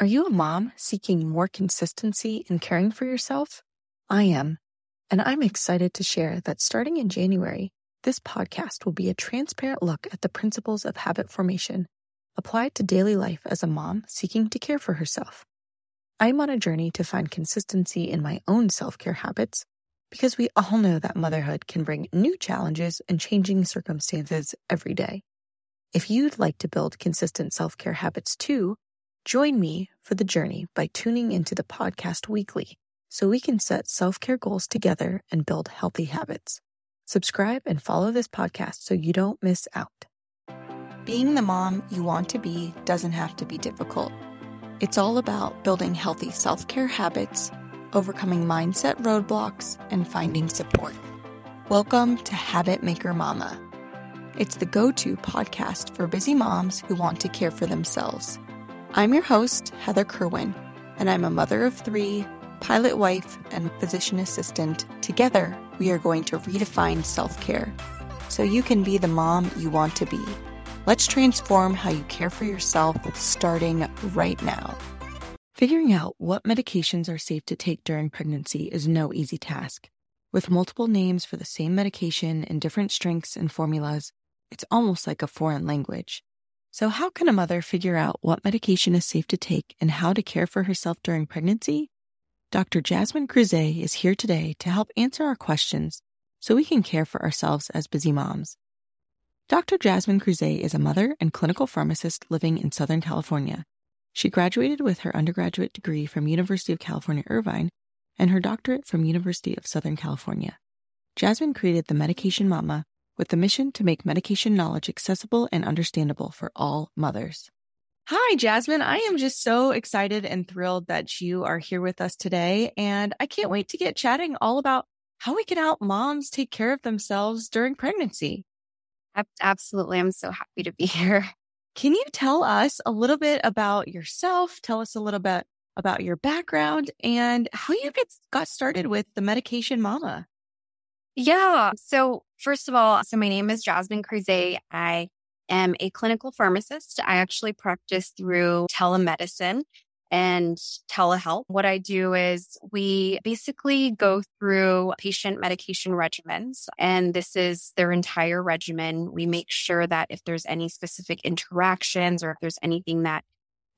Are you a mom seeking more consistency in caring for yourself? I am, and I'm excited to share that starting in January, this podcast will be a transparent look at the principles of habit formation applied to daily life as a mom seeking to care for herself. I'm on a journey to find consistency in my own self care habits because we all know that motherhood can bring new challenges and changing circumstances every day. If you'd like to build consistent self care habits too, Join me for the journey by tuning into the podcast weekly so we can set self care goals together and build healthy habits. Subscribe and follow this podcast so you don't miss out. Being the mom you want to be doesn't have to be difficult. It's all about building healthy self care habits, overcoming mindset roadblocks, and finding support. Welcome to Habit Maker Mama. It's the go to podcast for busy moms who want to care for themselves. I'm your host, Heather Kerwin, and I'm a mother of three, pilot wife, and physician assistant. Together, we are going to redefine self care so you can be the mom you want to be. Let's transform how you care for yourself starting right now. Figuring out what medications are safe to take during pregnancy is no easy task. With multiple names for the same medication and different strengths and formulas, it's almost like a foreign language. So, how can a mother figure out what medication is safe to take and how to care for herself during pregnancy? Dr. Jasmine Crouzet is here today to help answer our questions so we can care for ourselves as busy moms. Dr. Jasmine Crouzet is a mother and clinical pharmacist living in Southern California. She graduated with her undergraduate degree from University of California, Irvine, and her doctorate from University of Southern California. Jasmine created the Medication Mama with the mission to make medication knowledge accessible and understandable for all mothers. Hi, Jasmine. I am just so excited and thrilled that you are here with us today. And I can't wait to get chatting all about how we can help moms take care of themselves during pregnancy. Absolutely. I'm so happy to be here. Can you tell us a little bit about yourself? Tell us a little bit about your background and how you get, got started with the Medication Mama. Yeah. So, first of all, so my name is Jasmine Crouzet. I am a clinical pharmacist. I actually practice through telemedicine and telehealth. What I do is we basically go through patient medication regimens, and this is their entire regimen. We make sure that if there's any specific interactions or if there's anything that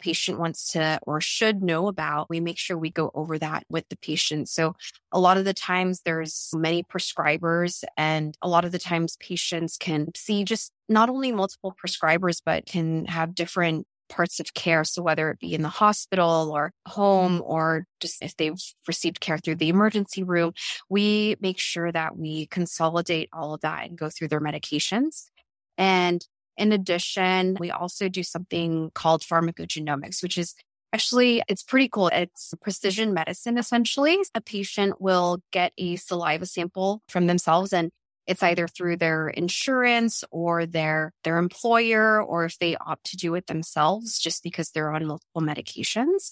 patient wants to or should know about, we make sure we go over that with the patient. So a lot of the times there's many prescribers and a lot of the times patients can see just not only multiple prescribers, but can have different parts of care. So whether it be in the hospital or home mm-hmm. or just if they've received care through the emergency room, we make sure that we consolidate all of that and go through their medications. And in addition, we also do something called pharmacogenomics, which is actually it's pretty cool. It's precision medicine essentially. A patient will get a saliva sample from themselves and it's either through their insurance or their their employer or if they opt to do it themselves just because they're on multiple medications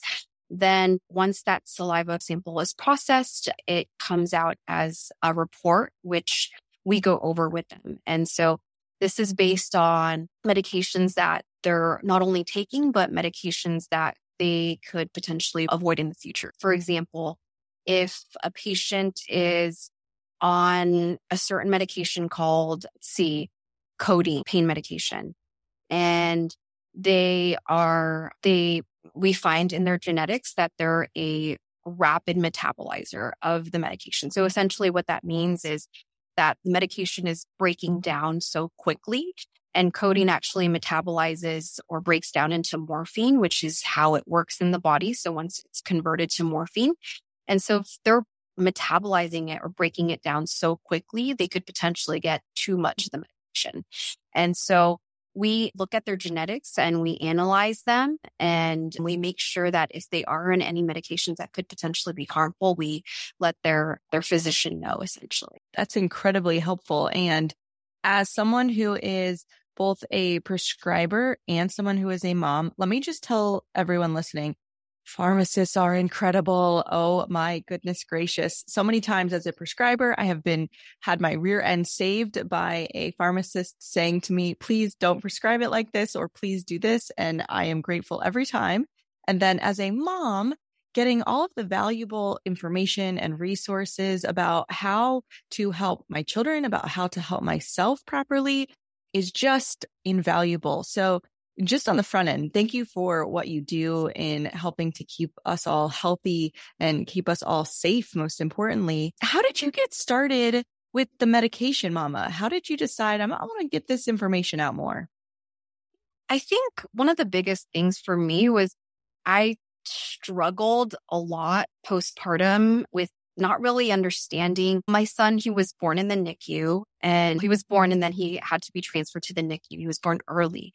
then once that saliva sample is processed it comes out as a report which we go over with them and so this is based on medications that they're not only taking, but medications that they could potentially avoid in the future. For example, if a patient is on a certain medication called C, codeine, pain medication, and they are, they, we find in their genetics that they're a rapid metabolizer of the medication. So essentially what that means is that medication is breaking down so quickly. And codeine mm-hmm. actually metabolizes or breaks down into morphine, which is how it works in the body. So once it's converted to morphine. And so if they're metabolizing it or breaking it down so quickly, they could potentially get too much of the medication. And so we look at their genetics and we analyze them and we make sure that if they are on any medications that could potentially be harmful, we let their, their physician know essentially. That's incredibly helpful. And as someone who is both a prescriber and someone who is a mom, let me just tell everyone listening, Pharmacists are incredible. Oh my goodness gracious. So many times as a prescriber, I have been had my rear end saved by a pharmacist saying to me, please don't prescribe it like this or please do this. And I am grateful every time. And then as a mom, getting all of the valuable information and resources about how to help my children, about how to help myself properly is just invaluable. So just on the front end, thank you for what you do in helping to keep us all healthy and keep us all safe, most importantly. How did you get started with the medication, Mama? How did you decide, I want to get this information out more? I think one of the biggest things for me was I struggled a lot postpartum with not really understanding. My son, he was born in the NICU and he was born and then he had to be transferred to the NICU. He was born early.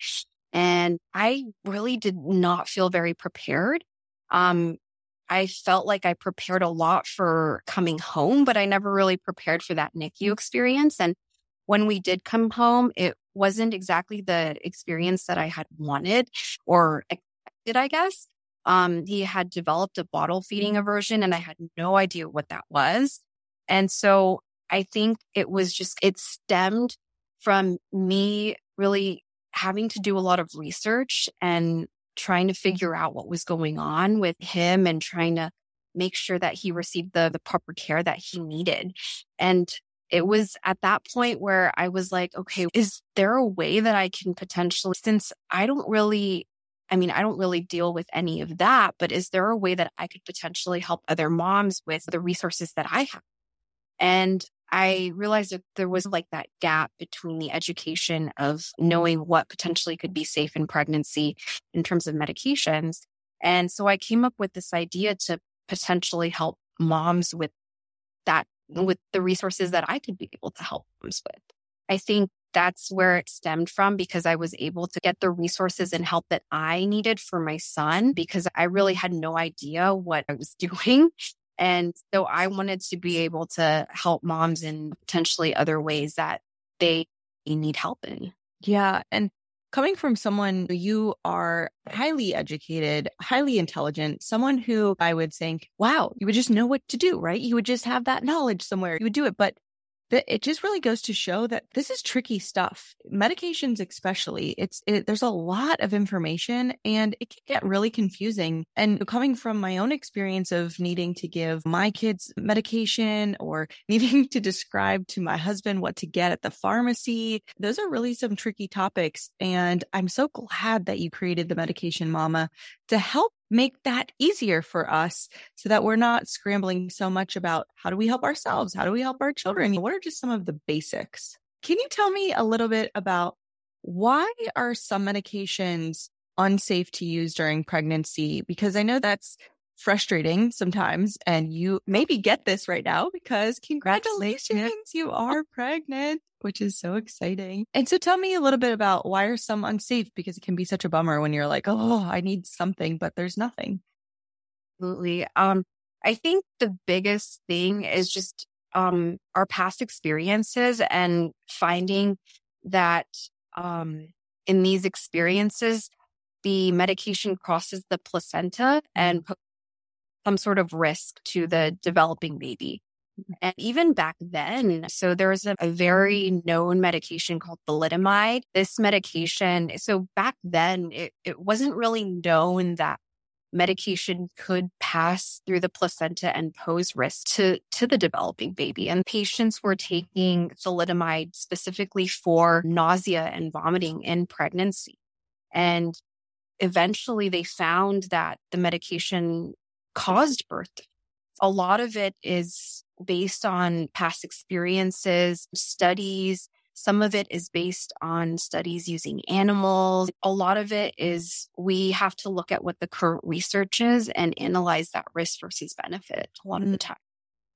And I really did not feel very prepared. Um, I felt like I prepared a lot for coming home, but I never really prepared for that NICU experience. And when we did come home, it wasn't exactly the experience that I had wanted or expected, I guess. Um, he had developed a bottle feeding aversion and I had no idea what that was. And so I think it was just, it stemmed from me really having to do a lot of research and trying to mm-hmm. figure out what was going on with him and trying to make sure that he received the, the proper care that he needed. And it was at that point where I was like, okay, is there a way that I can potentially, since I don't really, I mean, I don't really deal with any of that, but is there a way that I could potentially help other moms with the resources that I have? And I realized that there was like that gap between the education of knowing what potentially could be safe in pregnancy in terms of medications. And so I came up with this idea to potentially help moms with that, with the resources that I could be able to help moms with. I think that's where it stemmed from because I was able to get the resources and help that I needed for my son because I really had no idea what I was doing. And so I wanted to be able to help moms in potentially other ways that they need help in. Yeah. And coming from someone you are highly educated, highly intelligent, someone who I would think, wow, you would just know what to do, right? You would just have that knowledge somewhere. You would do it. But it just really goes to show that this is tricky stuff. Medications, especially, it's it, there's a lot of information and it can get really confusing. And coming from my own experience of needing to give my kids medication or needing to describe to my husband what to get at the pharmacy, those are really some tricky topics. And I'm so glad that you created the Medication Mama to help make that easier for us so that we're not scrambling so much about how do we help ourselves? How do we help our children? What are just some of the basics? Can you tell me a little bit about why are some medications unsafe to use during pregnancy? Because I know that's frustrating sometimes. And you maybe get this right now because congratulations, you are pregnant, which is so exciting. And so tell me a little bit about why are some unsafe? Because it can be such a bummer when you're like, oh, I need something, but there's nothing. Absolutely. Um, I think the biggest thing is just um, our past experiences and finding that um, in these experiences, the medication crosses the placenta and some sort of risk to the developing baby. Mm-hmm. And even back then, so there was a, a, very known medication called thalidomide. This medication, so back then, it, it wasn't really known that medication could pass through the placenta and pose risk to, to the developing baby. And patients were taking thalidomide specifically for nausea and vomiting in pregnancy. And eventually they found that the medication caused birth. A lot of it is based on past experiences, studies. Some of it is based on studies using animals. A lot of it is we have to look at what the current research is and analyze that risk versus benefit a lot of the mm. time.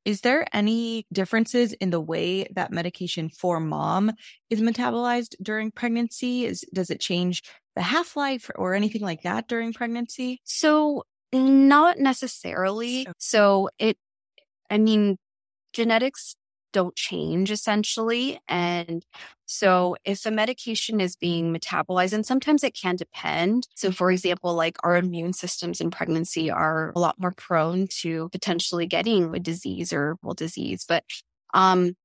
Is there any differences in the way that medication for mom is metabolized during pregnancy? Is, does it change the half life or anything like that during pregnancy? So not necessarily. So it, I mean, genetics don't change essentially. And so if a medication is being metabolized, and sometimes it can depend. So for example, like our immune systems in pregnancy are a lot more prone to potentially getting a disease or well disease. But um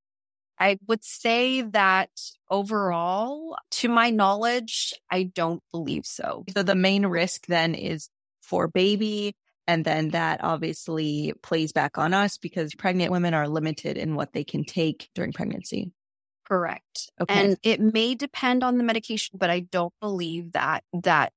I would say that overall, to my knowledge, I don't believe so. So the main risk then is for baby. And then that obviously plays back on us because pregnant women are limited in what they can take during pregnancy. Correct. Okay. And it may depend on the medication, but I don't believe that that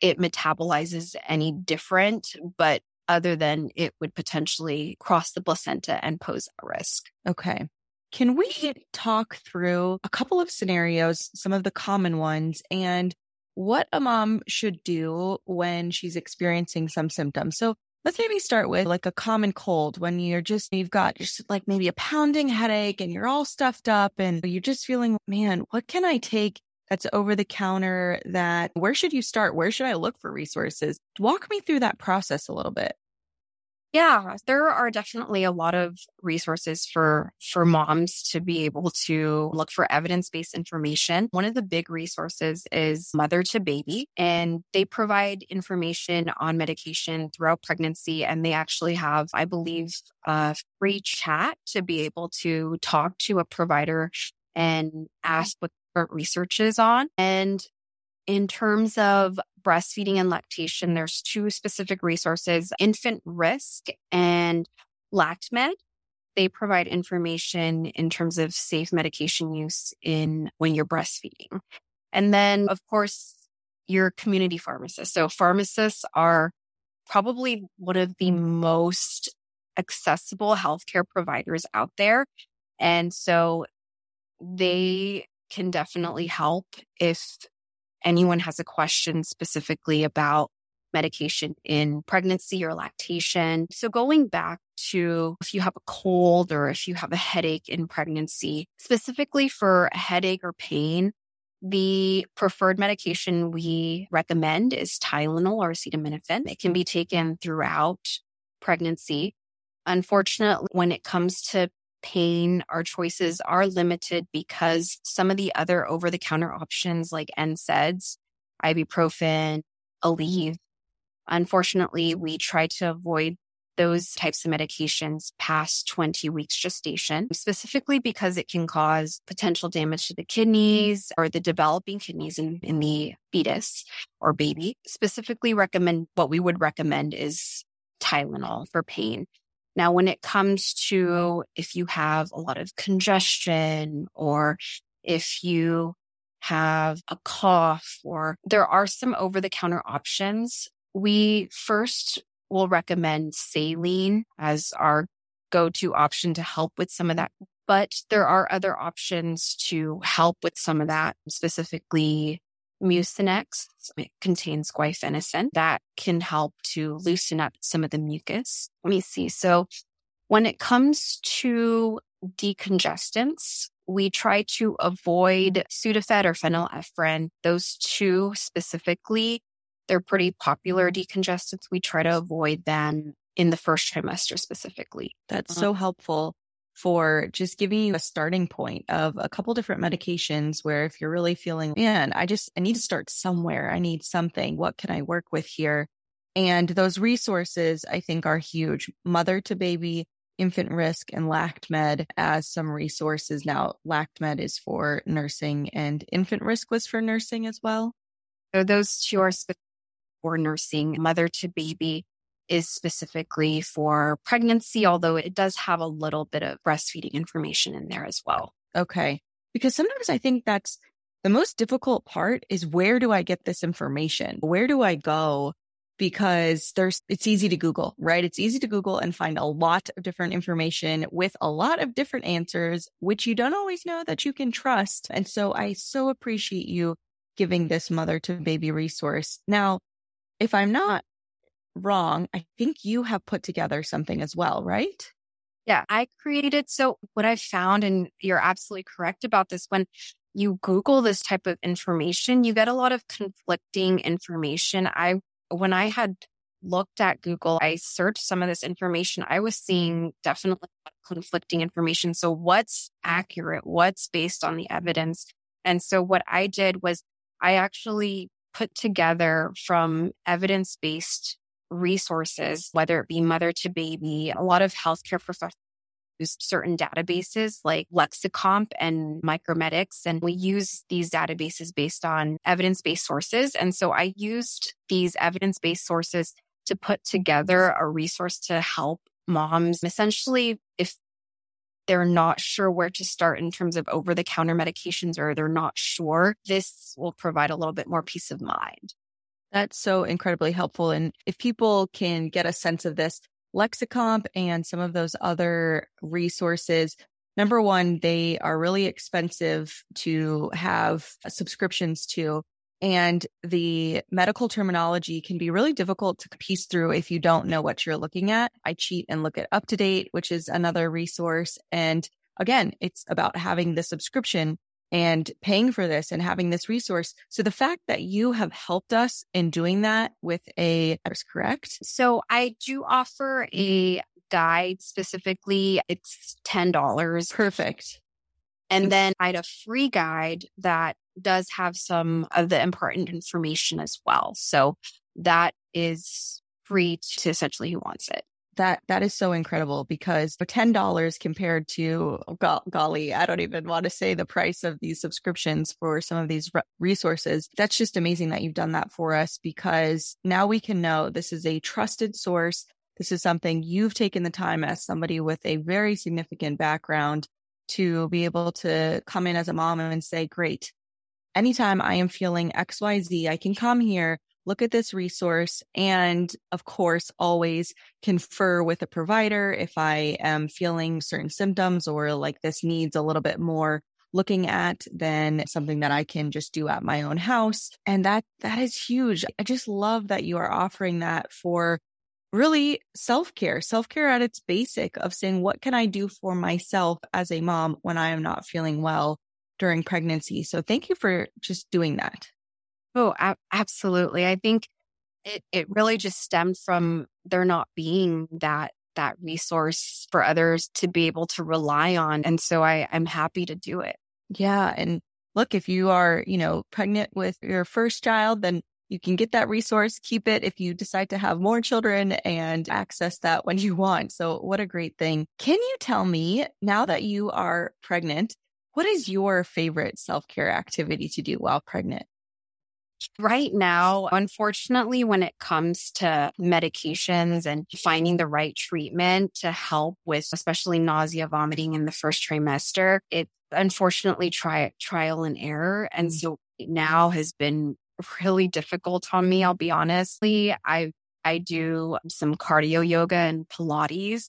it metabolizes any different, but other than it would potentially cross the placenta and pose a risk. Okay. Can we talk through a couple of scenarios, some of the common ones, and what a mom should do when she's experiencing some symptoms? So let's maybe start with like a common cold when you're just, you've got just like maybe a pounding headache and you're all stuffed up and you're just feeling, man, what can I take that's over the counter that where should you start? Where should I look for resources? Walk me through that process a little bit. Yeah, there are definitely a lot of resources for for moms to be able to look for evidence-based information. One of the big resources is Mother to Baby, and they provide information on medication throughout pregnancy and they actually have, I believe, a free chat to be able to talk to a provider and ask what research is on. And in terms of breastfeeding and lactation, there's two specific resources, Infant Risk and LactMed. They provide information in terms of safe medication use in when you're breastfeeding. And then, of course, your community pharmacist. So pharmacists are probably one of the most accessible healthcare providers out there. And so they can definitely help if anyone has a question specifically about medication in pregnancy or lactation. So going back to if you have a cold or if you have a headache in pregnancy, specifically for headache or pain, the preferred medication we recommend is Tylenol or acetaminophen. It can be taken throughout pregnancy. Unfortunately, when it comes to pain, our choices are limited because some of the other over the counter options like NSAIDs, ibuprofen, Aleve, unfortunately, we try to avoid those types of medications past 20 weeks gestation, specifically because it can cause potential damage to the kidneys or the developing kidneys in, in the fetus or baby. Specifically recommend what we would recommend is Tylenol for pain. Now, when it comes to if you have a lot of congestion or if you have a cough or there are some over the counter options, we first will recommend saline as our go to option to help with some of that. But there are other options to help with some of that, specifically Mucinex. It contains guaifenesin that can help to loosen up some of the mucus. Let me see. So when it comes to decongestants, we try to avoid Sudafed or phenylephrine. Those two specifically, they're pretty popular decongestants. We try to avoid them in the first trimester specifically. That's uh-huh. so helpful for just giving you a starting point of a couple different medications where if you're really feeling, man, I just, I need to start somewhere. I need something. What can I work with here? And those resources I think are huge. Mother to baby, infant risk and LactMed as some resources. Now, LactMed is for nursing and infant risk was for nursing as well. So those two are for nursing. Mother to baby is specifically for pregnancy, although it does have a little bit of breastfeeding information in there as well. Okay. Because sometimes I think that's the most difficult part is where do I get this information? Where do I go? Because there's, it's easy to Google, right? It's easy to Google and find a lot of different information with a lot of different answers, which you don't always know that you can trust. And so I so appreciate you giving this mother to baby resource. Now, if I'm not wrong, I think you have put together something as well, right? Yeah, I created. So, what I found, and you're absolutely correct about this, when you Google this type of information, you get a lot of conflicting information. I, when I had looked at Google, I searched some of this information. I was seeing definitely conflicting information. So, what's accurate? What's based on the evidence? And so, what I did was I actually put together from evidence based resources, whether it be mother to baby, a lot of healthcare professionals use certain databases like Lexicomp and Micromedex. And we use these databases based on evidence based sources. And so I used these evidence based sources to put together a resource to help moms essentially if they're not sure where to start in terms of over the counter medications or they're not sure, this will provide a little bit more peace of mind. That's so incredibly helpful. And if people can get a sense of this, Lexicomp and some of those other resources, number one, they are really expensive to have subscriptions to. And the medical terminology can be really difficult to piece through if you don't know what you're looking at. I cheat and look at UpToDate, which is another resource. And again, it's about having the subscription and paying for this and having this resource. So the fact that you have helped us in doing that with a, is correct? So I do offer a guide specifically. It's $10. Perfect. And then I had a free guide that does have some of the important information as well. So that is free to essentially who wants it. That that is so incredible because for ten dollars compared to oh, go- golly, I don't even want to say the price of these subscriptions for some of these re- resources. That's just amazing that you've done that for us because now we can know this is a trusted source. This is something you've taken the time as somebody with a very significant background to be able to come in as a mom and say, great, anytime I am feeling XYZ, I can come here, look at this resource, and of course, always confer with a provider if I am feeling certain symptoms or like this needs a little bit more looking at than something that I can just do at my own house. And that, that is huge. I just love that you are offering that for really self care, self care at its basic of saying, what can I do for myself as a mom when I am not feeling well? during pregnancy. So thank you for just doing that. Oh, a- absolutely. I think it, it really just stemmed from there not being that that resource for others to be able to rely on. And so I, I'm happy to do it. Yeah. And look, if you are, you know, pregnant with your first child, then you can get that resource, keep it if you decide to have more children and access that when you want. So what a great thing. Can you tell me now that you are pregnant, what is your favorite self care activity to do while pregnant? Right now, unfortunately, when it comes to medications and finding the right treatment to help with especially nausea, vomiting in the first trimester, it's unfortunately try, trial and error. And mm. so now has been really difficult on me. I'll be honestly, I, I do some cardio yoga and Pilates.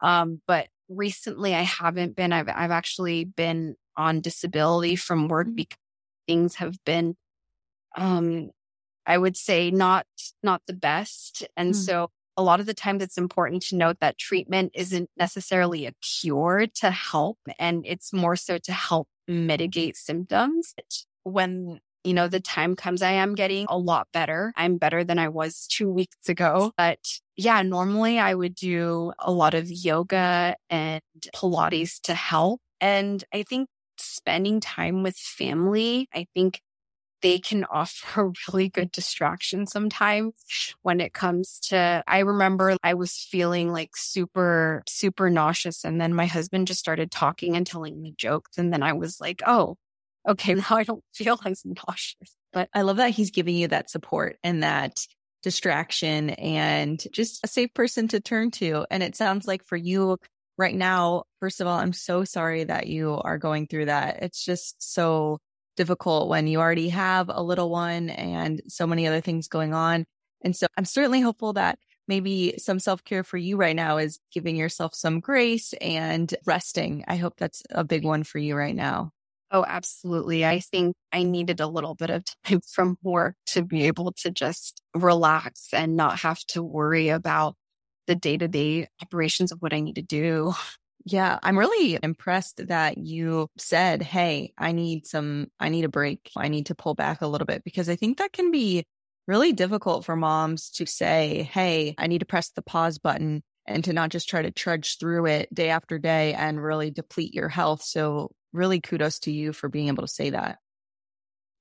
Um, but recently I haven't been. I've I've actually been on disability from work mm-hmm. because things have been um I would say not not the best. And mm. so a lot of the times it's important to note that treatment isn't necessarily a cure to help and it's more so to help mitigate symptoms. When you know, the time comes, I am getting a lot better. I'm better than I was two weeks ago. But yeah, normally I would do a lot of yoga and Pilates to help. And I think spending time with family, I think they can offer really good distraction sometimes when it comes to I remember I was feeling like super super nauseous and then my husband just started talking and telling me jokes and then I was like, "Oh, okay, now I don't feel as nauseous. But I love that he's giving you that support and that distraction and just a safe person to turn to. And it sounds like for you right now, first of all, I'm so sorry that you are going through that. It's just so difficult when you already have a little one and so many other things going on. And so I'm certainly hopeful that maybe some self care for you right now is giving yourself some grace and resting. I hope that's a big one for you right now. Oh, absolutely. I think I needed a little bit of time from work to be able to just relax and not have to worry about the day to day operations of what I need to do. Yeah, I'm really impressed that you said, Hey, I need some, I need a break. I need to pull back a little bit because I think that can be really difficult for moms to say, Hey, I need to press the pause button and to not just try to trudge through it day after day and really deplete your health. So really kudos to you for being able to say that.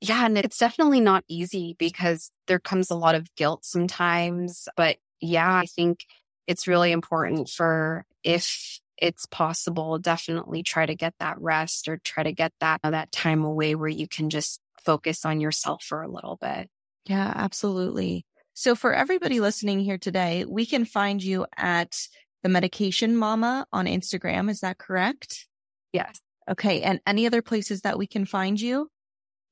Yeah. And it's definitely not easy because there comes a lot of guilt sometimes. But yeah, I think it's really important for if it's possible, definitely try to get that rest or try to get that, uh, that time away where you can just focus on yourself for a little bit. Yeah, absolutely. So for everybody listening here today, we can find you at the medication mama on Instagram. Is that correct? Yes. Okay. And any other places that we can find you?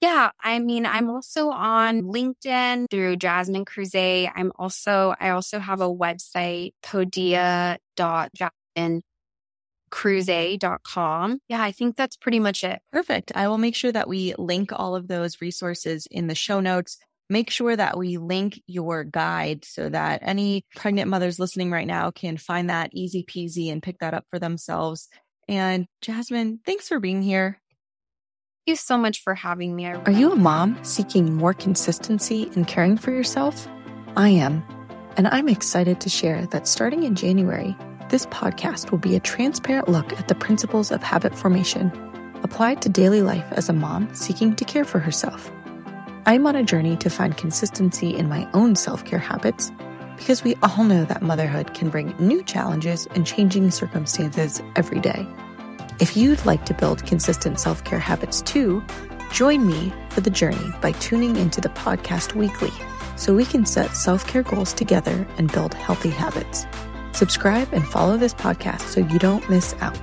Yeah. I mean, I'm also on LinkedIn through Jasmine Crouzet. I'm also, I also have a website, podia.jasminecrouzet.com. Yeah, I think that's pretty much it. Perfect. I will make sure that we link all of those resources in the show notes make sure that we link your guide so that any pregnant mothers listening right now can find that easy peasy and pick that up for themselves. And Jasmine, thanks for being here. Thank you so much for having me. Are you a mom seeking more consistency in caring for yourself? I am. And I'm excited to share that starting in January, this podcast will be a transparent look at the principles of habit formation applied to daily life as a mom seeking to care for herself. I'm on a journey to find consistency in my own self care habits because we all know that motherhood can bring new challenges and changing circumstances every day. If you'd like to build consistent self care habits too, join me for the journey by tuning into the podcast weekly so we can set self care goals together and build healthy habits. Subscribe and follow this podcast so you don't miss out.